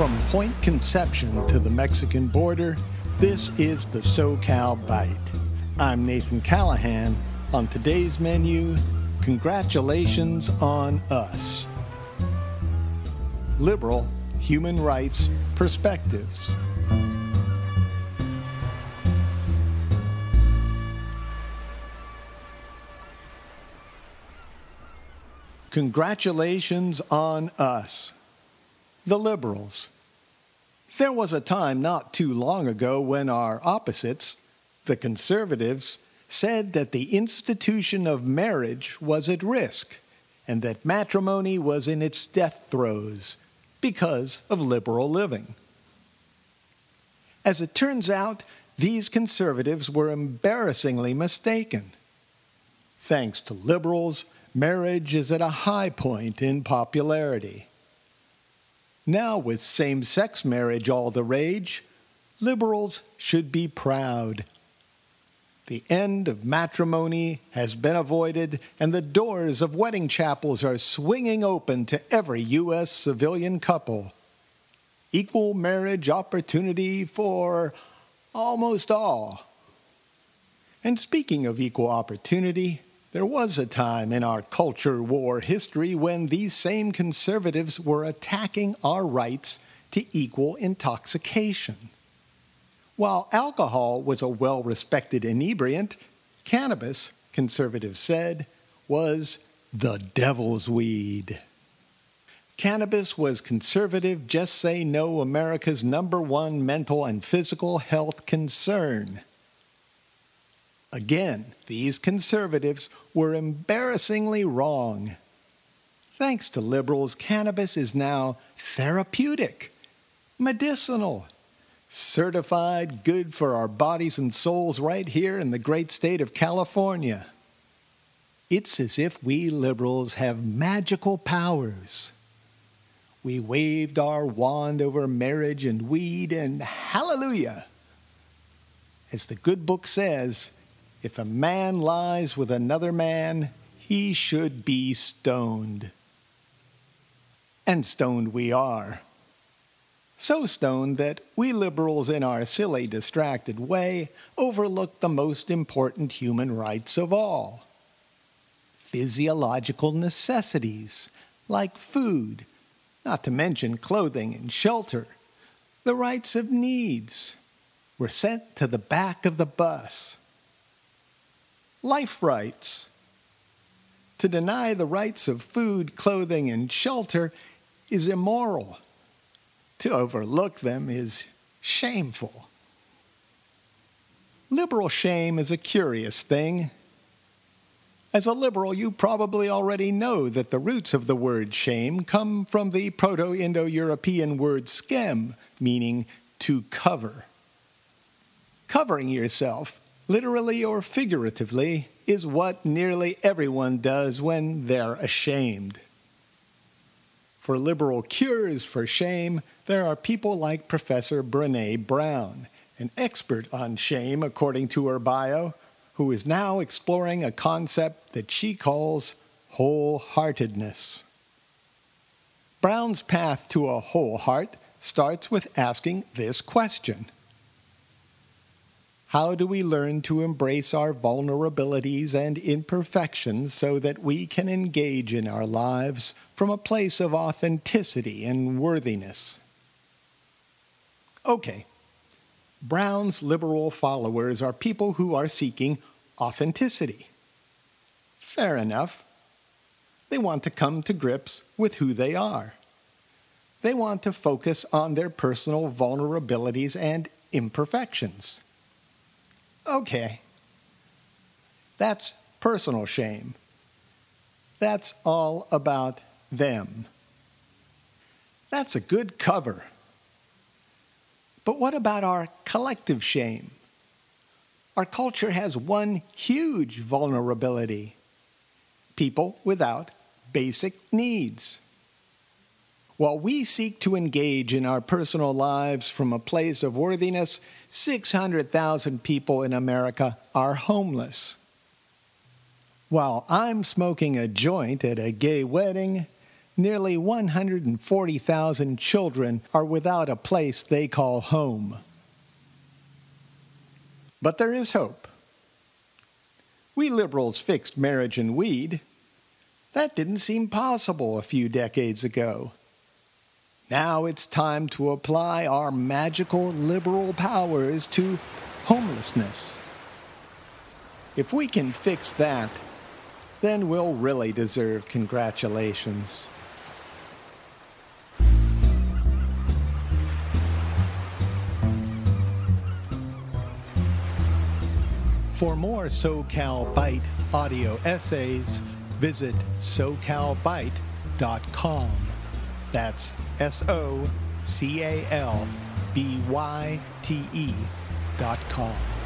From Point Conception to the Mexican border, this is the SoCal Byte. I'm Nathan Callahan. On today's menu, congratulations on us. Liberal human rights perspectives. Congratulations on us the liberals. There was a time not too long ago when our opposites, the conservatives, said that the institution of marriage was at risk and that matrimony was in its death throes because of liberal living. As it turns out, these conservatives were embarrassingly mistaken. Thanks to liberals, marriage is at a high point in popularity. Now, with same sex marriage all the rage, liberals should be proud. The end of matrimony has been avoided, and the doors of wedding chapels are swinging open to every U.S. civilian couple. Equal marriage opportunity for almost all. And speaking of equal opportunity, there was a time in our culture war history when these same conservatives were attacking our rights to equal intoxication. While alcohol was a well respected inebriant, cannabis, conservatives said, was the devil's weed. Cannabis was conservative, just say no America's number one mental and physical health concern. Again, these conservatives were embarrassingly wrong. Thanks to liberals, cannabis is now therapeutic, medicinal, certified good for our bodies and souls right here in the great state of California. It's as if we liberals have magical powers. We waved our wand over marriage and weed, and hallelujah! As the good book says, if a man lies with another man, he should be stoned. And stoned we are. So stoned that we liberals, in our silly, distracted way, overlook the most important human rights of all physiological necessities like food, not to mention clothing and shelter. The rights of needs were sent to the back of the bus life rights. To deny the rights of food, clothing, and shelter is immoral. To overlook them is shameful. Liberal shame is a curious thing. As a liberal, you probably already know that the roots of the word shame come from the Proto Indo European word skem, meaning to cover. Covering yourself literally or figuratively, is what nearly everyone does when they're ashamed. For liberal cures for shame, there are people like Professor Brene Brown, an expert on shame according to her bio, who is now exploring a concept that she calls wholeheartedness. Brown's path to a whole heart starts with asking this question how do we learn to embrace our vulnerabilities and imperfections so that we can engage in our lives from a place of authenticity and worthiness? Okay, Brown's liberal followers are people who are seeking authenticity. Fair enough. They want to come to grips with who they are. They want to focus on their personal vulnerabilities and imperfections. Okay. That's personal shame. That's all about them. That's a good cover. But what about our collective shame? Our culture has one huge vulnerability people without basic needs. While we seek to engage in our personal lives from a place of worthiness, 600,000 people in America are homeless. While I'm smoking a joint at a gay wedding, nearly 140,000 children are without a place they call home. But there is hope. We liberals fixed marriage and weed. That didn't seem possible a few decades ago. Now it's time to apply our magical liberal powers to homelessness. If we can fix that, then we'll really deserve congratulations. For more SoCal Byte audio essays, visit socalbyte.com. That's S O C A L B Y T E dot com.